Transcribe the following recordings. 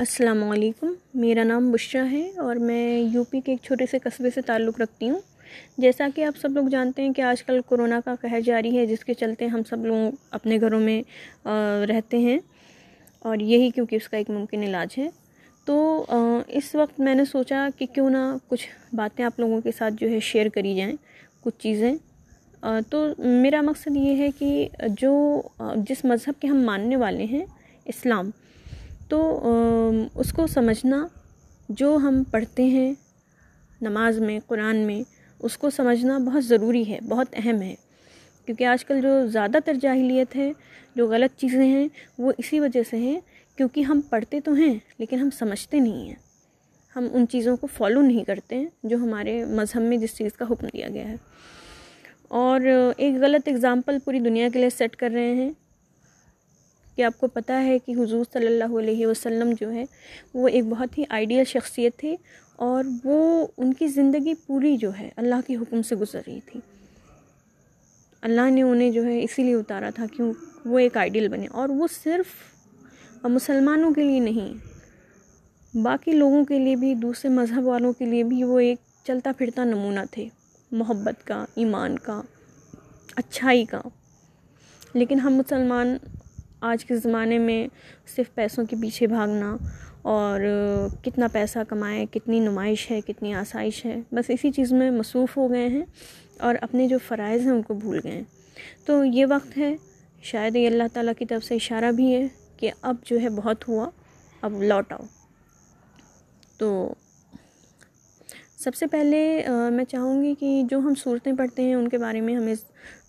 السلام علیکم، میرا نام بشرا ہے اور میں یو پی کے ایک چھوٹے سے قصبے سے تعلق رکھتی ہوں۔ جیسا کہ آپ سب لوگ جانتے ہیں کہ آج کل کورونا کا قہر جاری ہے، جس کے چلتے ہم سب لوگ اپنے گھروں میں رہتے ہیں۔ اور یہی کیونکہ اس کا ایک ممکن علاج ہے۔ تو اس وقت میں نے سوچا کہ کیوں نہ کچھ باتیں آپ لوگوں کے ساتھ جو ہے شیئر کری جائیں، کچھ چیزیں۔ تو میرا مقصد یہ ہے کہ جو جس مذہب کے ہم ماننے والے ہیں، اسلام تو اس کو سمجھنا جو ہم پڑھتے ہیں نماز میں، قرآن میں، اس کو سمجھنا بہت ضروری ہے، بہت اہم ہے۔ کیونکہ آج کل جو زیادہ تر جاہلیت ہے، جو غلط چیزیں ہیں، وہ اسی وجہ سے ہیں کیونکہ ہم پڑھتے تو ہیں، لیکن ہم سمجھتے نہیں ہیں۔ ہم ان چیزوں کو فالو نہیں کرتے ہیں جو ہمارے مذہب میں جس چیز کا حکم دیا گیا ہے۔ اور ایک غلط اگزامپل پوری دنیا کے لیے سیٹ کر رہے ہیں۔ کہ آپ کو پتہ ہے کہ حضور صلی اللہ علیہ وسلم جو ہے وہ ایک بہت ہی آئیڈیل شخصیت تھی اور وہ ان کی زندگی پوری جو ہے اللہ کے حکم سے گزر رہی تھی۔ اللہ نے انہیں جو ہے اسی لیے اتارا تھا کہ وہ ایک آئیڈیل بنے۔ اور وہ صرف مسلمانوں کے لیے نہیں، باقی لوگوں کے لیے بھی، دوسرے مذہب والوں کے لیے بھی وہ ایک چلتا پھرتا نمونہ تھے۔ محبت کا، ایمان کا، اچھائی کا۔ لیکن ہم مسلمان آج کے زمانے میں صرف پیسوں کے پیچھے بھاگنا اور کتنا پیسہ کمائیں کتنی نمائش ہے، کتنی آسائش ہے، بس اسی چیز میں مصروف ہو گئے ہیں اور اپنے جو فرائض ہیں ان کو بھول گئے ہیں۔ تو یہ وقت ہے، شاید یہ اللہ تعالیٰ کی طرف سے اشارہ بھی ہے کہ اب جو ہے بہت ہوا، اب لوٹ آؤ۔ تو سب سے پہلے میں چاہوں گی کہ جو ہم صورتیں پڑھتے ہیں ان کے بارے میں ہمیں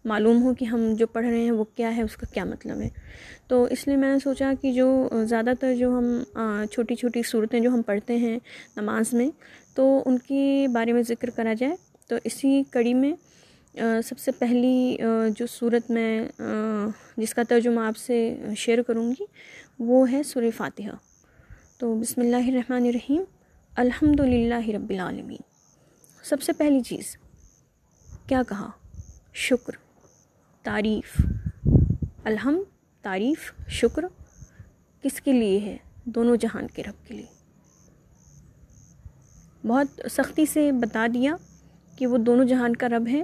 معلوم ہو کہ ہم جو پڑھ رہے ہیں وہ کیا ہے، اس کا کیا مطلب ہے۔ تو اس لیے میں نے سوچا کہ جو زیادہ تر جو ہم چھوٹی چھوٹی صورتیں جو ہم پڑھتے ہیں نماز میں، تو ان کے بارے میں ذکر کرا جائے۔ تو اسی کڑی میں سب سے پہلی جو صورت میں جس کا ترجمہ آپ سے شیئر کروں گی، وہ ہے سورہ فاتحہ۔ تو بسم اللہ الرحمن الرحیم۔ الحمد للہ رب العالمین۔ سب سے پہلی چیز، کیا کہا؟ شکر۔ تعریف۔ الحمد، تعریف، شکر کس کے لیے ہے؟ دونوں جہان کے رب کے لیے۔ بہت سختی سے بتا دیا کہ وہ دونوں جہان کا رب ہے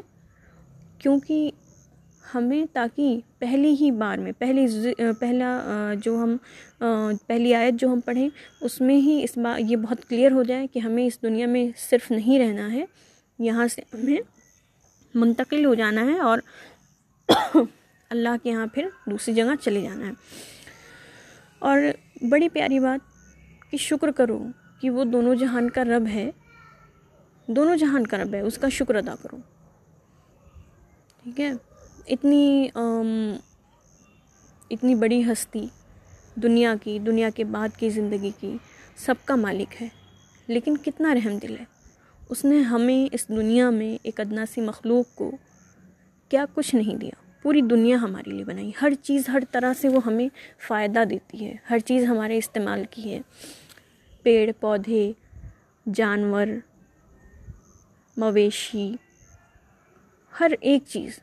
کیونکہ ہمیں تاکہ پہلی ہی بار میں، پہلی پہلا جو ہم پہلی آیت جو ہم پڑھیں، اس میں ہی اس بار یہ بہت کلیئر ہو جائے کہ ہمیں اس دنیا میں صرف نہیں رہنا ہے، یہاں سے ہمیں منتقل ہو جانا ہے اور اللہ کے یہاں پھر دوسری جگہ چلے جانا ہے۔ اور بڑی پیاری بات کہ شکر کرو کہ وہ دونوں جہان کا رب ہے۔ دونوں جہان کا رب ہے، اس کا شکر ادا کرو۔ ٹھیک ہے؟ اتنی اتنی بڑی ہستی دنیا کی، دنیا کے بعد کی زندگی کی سب کا مالک ہے۔ لیکن کتنا رحم دل ہے۔ اس نے ہمیں اس دنیا میں ایک ادنا سی مخلوق کو کیا کچھ نہیں دیا۔ پوری دنیا ہمارے لیے بنائی۔ ہر چیز ہر طرح سے وہ ہمیں فائدہ دیتی ہے۔ ہر چیز ہمارے استعمال کی ہے۔ پیڑ، پودے، جانور، مویشی، ہر ایک چیز۔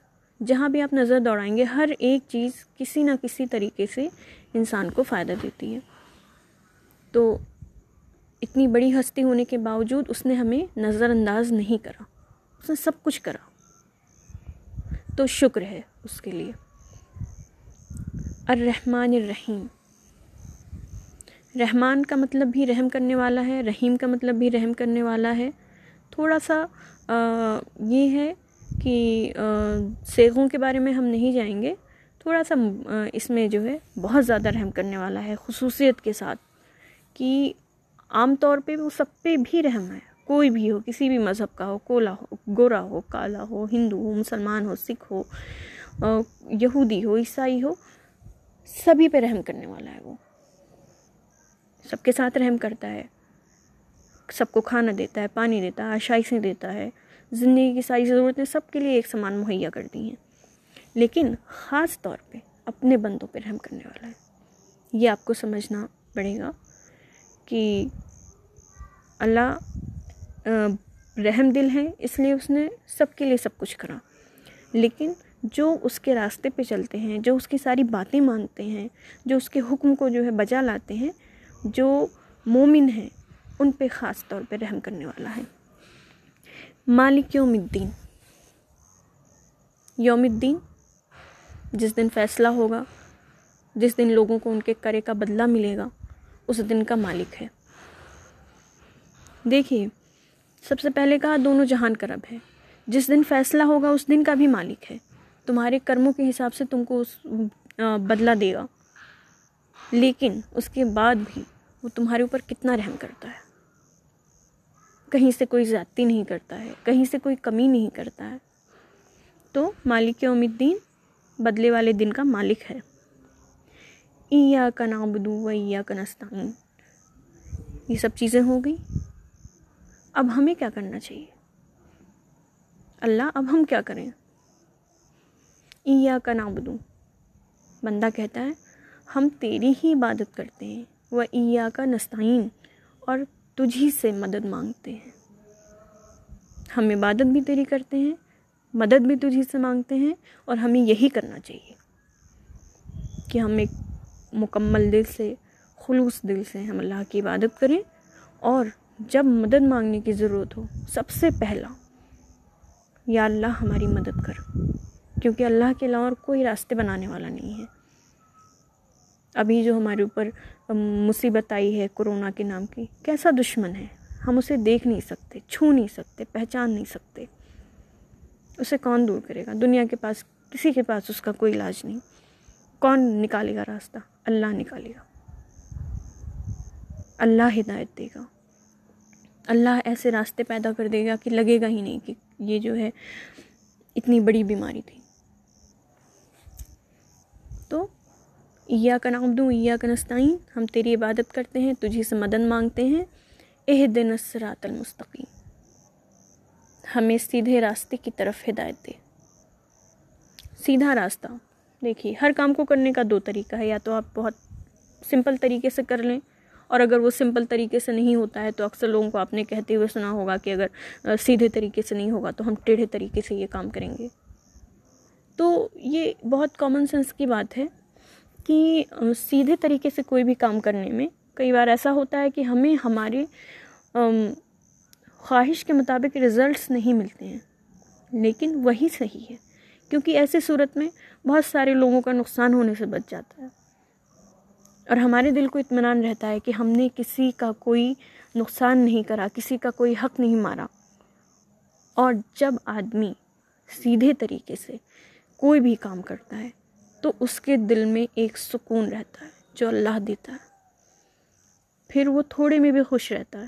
جہاں بھی آپ نظر دوڑائیں گے، ہر ایک چیز کسی نہ کسی طریقے سے انسان کو فائدہ دیتی ہے۔ تو اتنی بڑی ہستی ہونے کے باوجود اس نے ہمیں نظر انداز نہیں کرا۔ اس نے سب کچھ کرا۔ تو شکر ہے اس کے لیے۔ الرحمن الرحیم۔ رحمان کا مطلب بھی رحم کرنے والا ہے، رحیم کا مطلب بھی رحم کرنے والا ہے۔ تھوڑا سا یہ ہے کہ سیغوں کے بارے میں ہم نہیں جائیں گے۔ تھوڑا سا اس میں جو ہے بہت زیادہ رحم کرنے والا ہے خصوصیت کے ساتھ، کہ عام طور پہ وہ سب پہ بھی رحم ہے۔ کوئی بھی ہو، کسی بھی مذہب کا ہو، کولا ہو، گورا ہو، کالا ہو، ہندو ہو، مسلمان ہو، سکھ ہو یہودی ہو، عیسائی ہو، سبھی پہ رحم کرنے والا ہے وہ۔ سب کے ساتھ رحم کرتا ہے۔ سب کو کھانا دیتا ہے، پانی دیتا ہے، آشائشیں دیتا ہے۔ زندگی کی ساری ضرورتیں سب کے لیے ایک سامان مہیا کر دی ہیں۔ لیکن خاص طور پہ اپنے بندوں پہ رحم کرنے والا ہے۔ یہ آپ کو سمجھنا پڑے گا کہ اللہ رحم دل ہے اس لیے اس نے سب کے لیے سب کچھ کرا۔ لیکن جو اس کے راستے پہ چلتے ہیں، جو اس کی ساری باتیں مانتے ہیں، جو اس کے حکم کو جو ہے بجا لاتے ہیں، جو مومن ہیں، ان پہ خاص طور پہ رحم کرنے والا ہے۔ مالک یوم الدین۔ یوم الدین، جس دن فیصلہ ہوگا، جس دن لوگوں کو ان کے کرے کا بدلہ ملے گا، اس دن کا مالک ہے۔ دیکھیے سب سے پہلے کہا، دونوں جہان کا رب ہے۔ جس دن فیصلہ ہوگا، اس دن کا بھی مالک ہے۔ تمہارے کرموں کے حساب سے تم کو اس بدلہ دے گا۔ لیکن اس کے بعد بھی وہ تمہارے اوپر کتنا رحم کرتا ہے۔ کہیں سے کوئی زیادتی نہیں کرتا ہے، کہیں سے کوئی کمی نہیں کرتا ہے۔ تو مالک یوم الدین بدلے والے دن کا مالک ہے۔ ایا کا نابدو و ایا کا نستعین۔ یہ سب چیزیں ہو گئی اب ہمیں کیا کرنا چاہیے؟ اللہ، اب ہم کیا کریں؟ ایا کا نابدو بندہ کہتا ہے، ہم تیری ہی عبادت کرتے ہیں، وہ ایا کا نستعین، اور تجھی سے مدد مانگتے ہیں۔ ہم عبادت بھی تیری کرتے ہیں، مدد بھی تجھی سے مانگتے ہیں، اور ہمیں یہی کرنا چاہیے کہ ہم ایک مکمل دل سے، خلوص دل سے ہم اللہ کی عبادت کریں، اور جب مدد مانگنے کی ضرورت ہو، سب سے پہلا، یا اللہ ہماری مدد کر، کیونکہ اللہ کے علاوہ اور کوئی راستے بنانے والا نہیں ہے۔ ابھی جو ہمارے اوپر مصیبت آئی ہے کرونا کے نام کی، کیسا دشمن ہے؟ ہم اسے دیکھ نہیں سکتے، چھو نہیں سکتے، پہچان نہیں سکتے۔ اسے کون دور کرے گا؟ دنیا کے پاس، کسی کے پاس اس کا کوئی علاج نہیں۔ کون نکالے گا راستہ؟ اللہ نکالے گا۔ اللہ ہدایت دے گا۔ اللہ ایسے راستے پیدا کر دے گا کہ لگے گا ہی نہیں کہ یہ جو ہے اتنی بڑی بیماری تھی۔ تو ایا کا نام دوں کا نستعین، ہم تیری عبادت کرتے ہیں، تجھے سے مدد مانگتے ہیں۔ اہ دن الصراط المستقیم۔ ہمیں سیدھے راستے کی طرف ہدایت دے۔ سیدھا راستہ۔ دیکھیے، ہر کام کو کرنے کا دو طریقہ ہے، یا تو آپ بہت سمپل طریقے سے کر لیں اور اگر وہ سمپل طریقے سے نہیں ہوتا ہے تو اکثر لوگوں کو آپ نے کہتے ہوئے سنا ہوگا کہ اگر سیدھے طریقے سے نہیں ہوگا تو ہم ٹیڑھے طریقے سے یہ کام کریں گے۔ تو یہ بہت کامن سینس کی بات ہے کہ سیدھے طریقے سے کوئی بھی کام کرنے میں کئی بار ایسا ہوتا ہے کہ ہمیں ہمارے خواہش کے مطابق رزلٹس نہیں ملتے ہیں۔ لیکن وہی صحیح ہے۔ کیونکہ ایسے صورت میں بہت سارے لوگوں کا نقصان ہونے سے بچ جاتا ہے۔ اور ہمارے دل کو اطمینان رہتا ہے کہ ہم نے کسی کا کوئی نقصان نہیں کرا، کسی کا کوئی حق نہیں مارا۔ اور جب آدمی سیدھے طریقے سے کوئی بھی کام کرتا ہے، تو اس کے دل میں ایک سکون رہتا ہے جو اللہ دیتا ہے۔ پھر وہ تھوڑے میں بھی خوش رہتا ہے۔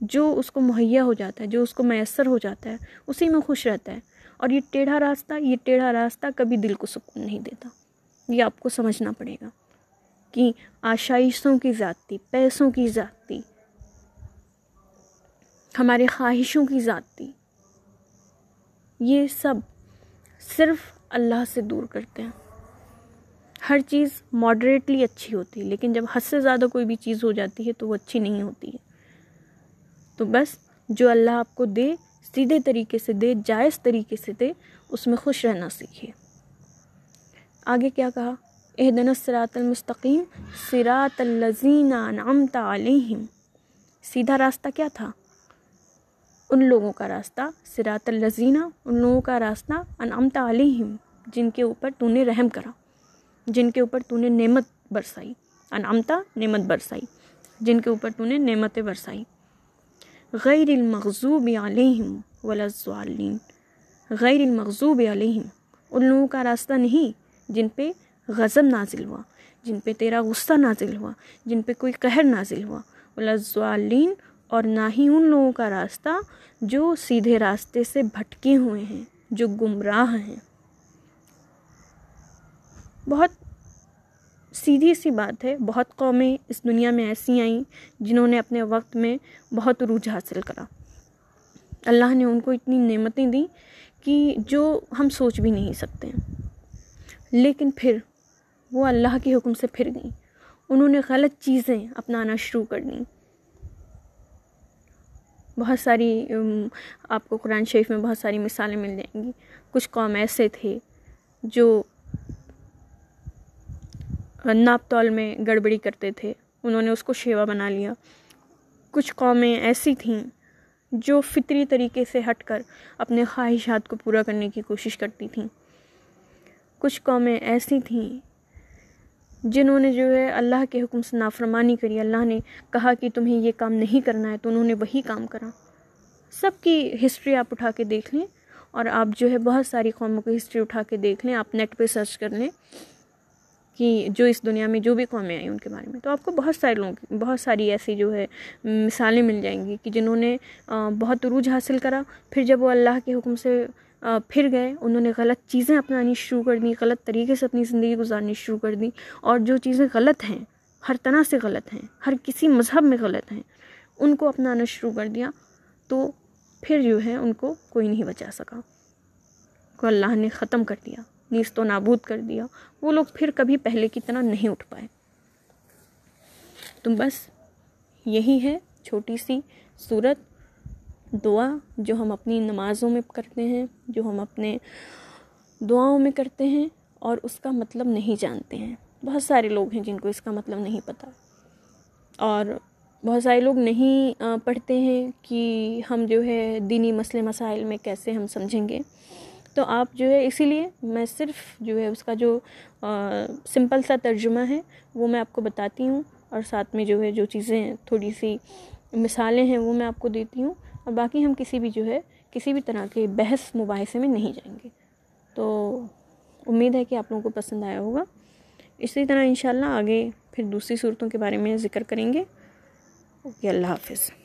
جو اس کو مہیا ہو جاتا ہے، جو اس کو میسر ہو جاتا ہے، اسی میں خوش رہتا ہے۔ اور یہ ٹیڑھا راستہ، یہ ٹیڑھا راستہ کبھی دل کو سکون نہیں دیتا۔ یہ آپ کو سمجھنا پڑے گا کہ آشائشوں کی ذاتی، پیسوں کی ذاتی، ہمارے خواہشوں کی ذاتی، یہ سب صرف اللہ سے دور کرتے ہیں۔ ہر چیز ماڈریٹلی اچھی ہوتی ہے، لیکن جب حد سے زیادہ کوئی بھی چیز ہو جاتی ہے تو وہ اچھی نہیں ہوتی ہے۔ تو بس جو اللہ آپ کو دے، سیدھے طریقے سے دے، جائز طریقے سے دے، اس میں خوش رہنا سیکھیے۔ آگے کیا کہا؟ اہ دن سرات المستقیم سرات الزین انعمت علیہم۔ سیدھا راستہ کیا تھا؟ ان لوگوں کا راستہ سرات الزینہ ان لوگوں کا راستہ، انعمت علیہم، جن کے اوپر تو نے رحم کرا، جن کے اوپر تو نے نعمت برسائی۔ انعمتا نعمت برسائی۔ جن کے اوپر تو نے نعمتیں برسائی۔ غیر المغضوب علیہم ولازوالین غیر المغضوب علیہم۔ ان لوگوں کا راستہ نہیں جن پہ غضب نازل ہوا، جن پہ تیرا غصہ نازل ہوا، جن پہ کوئی قہر نازل ہوا۔ ولازوالین اور نہ ہی ان لوگوں کا راستہ جو سیدھے راستے سے بھٹکے ہوئے ہیں، جو گمراہ ہیں۔ بہت سیدھی سی بات ہے، بہت قومیں اس دنیا میں ایسی آئیں جنہوں نے اپنے وقت میں بہت عروج حاصل کرا۔ اللہ نے ان کو اتنی نعمتیں دیں کہ جو ہم سوچ بھی نہیں سکتے۔ لیکن پھر وہ اللہ کے حکم سے پھر گئیں۔ انہوں نے غلط چیزیں اپنانا شروع کر دیں۔ بہت ساری آپ کو قرآن شریف میں بہت ساری مثالیں مل جائیں گی۔ کچھ قوم ایسے تھے جو ناپ تول میں گڑبڑی کرتے تھے۔ انہوں نے اس کو شیوا بنا لیا۔ کچھ قومیں ایسی تھیں جو فطری طریقے سے ہٹ کر اپنے خواہشات کو پورا کرنے کی کوشش کرتی تھیں۔ کچھ قومیں ایسی تھیں جنہوں نے جو ہے اللہ کے حکم سے نافرمانی کری۔ اللہ نے کہا کہ تمہیں یہ کام نہیں کرنا ہے، تو انہوں نے وہی کام کرا۔ سب کی ہسٹری آپ اٹھا کے دیکھ لیں اور آپ جو ہے بہت ساری قوموں کی ہسٹری اٹھا کے دیکھ لیں۔ آپ نیٹ پہ سرچ کر لیں کہ جو اس دنیا میں جو بھی قومیں آئیں ان کے بارے میں، تو آپ کو بہت سارے لوگ، بہت ساری ایسی جو ہے مثالیں مل جائیں گی کہ جنہوں نے بہت عروج حاصل کرا۔ پھر جب وہ اللہ کے حکم سے پھر گئے، انہوں نے غلط چیزیں اپنانی شروع کر دیں، غلط طریقے سے اپنی زندگی گزارنی شروع کر دیں۔ اور جو چیزیں غلط ہیں، ہر طرح سے غلط ہیں، ہر کسی مذہب میں غلط ہیں، ان کو اپنانا شروع کر دیا۔ تو پھر جو ہے، ان کو کوئی نہیں بچا سکا۔ کو اللہ نے ختم کر دیا، نیست و نابود کر دیا۔ وہ لوگ پھر کبھی پہلے کی طرح نہیں اٹھ پائے۔ تو بس یہی ہے، چھوٹی سی صورت۔ دعا جو ہم اپنی نمازوں میں کرتے ہیں، جو ہم اپنے دعاؤں میں کرتے ہیں اور اس کا مطلب نہیں جانتے ہیں۔ بہت سارے لوگ ہیں جن کو اس کا مطلب نہیں پتہ اور بہت سارے لوگ نہیں پڑھتے ہیں کہ ہم جو ہے دینی مسئلے، مسائل میں کیسے ہم سمجھیں گے۔ تو آپ جو ہے اسی لیے میں صرف جو ہے اس کا جو سمپل سا ترجمہ ہے، وہ میں آپ کو بتاتی ہوں۔ اور ساتھ میں جو ہے جو چیزیں، تھوڑی سی مثالیں ہیں، وہ میں آپ کو دیتی ہوں۔ اور باقی ہم کسی بھی جو ہے، کسی بھی طرح کے بحث مباحثے میں نہیں جائیں گے۔ تو امید ہے کہ آپ لوگوں کو پسند آیا ہوگا۔ اسی طرح انشاءاللہ آگے پھر دوسری صورتوں کے بارے میں ذکر کریں گے۔ اوکے، اللہ حافظ۔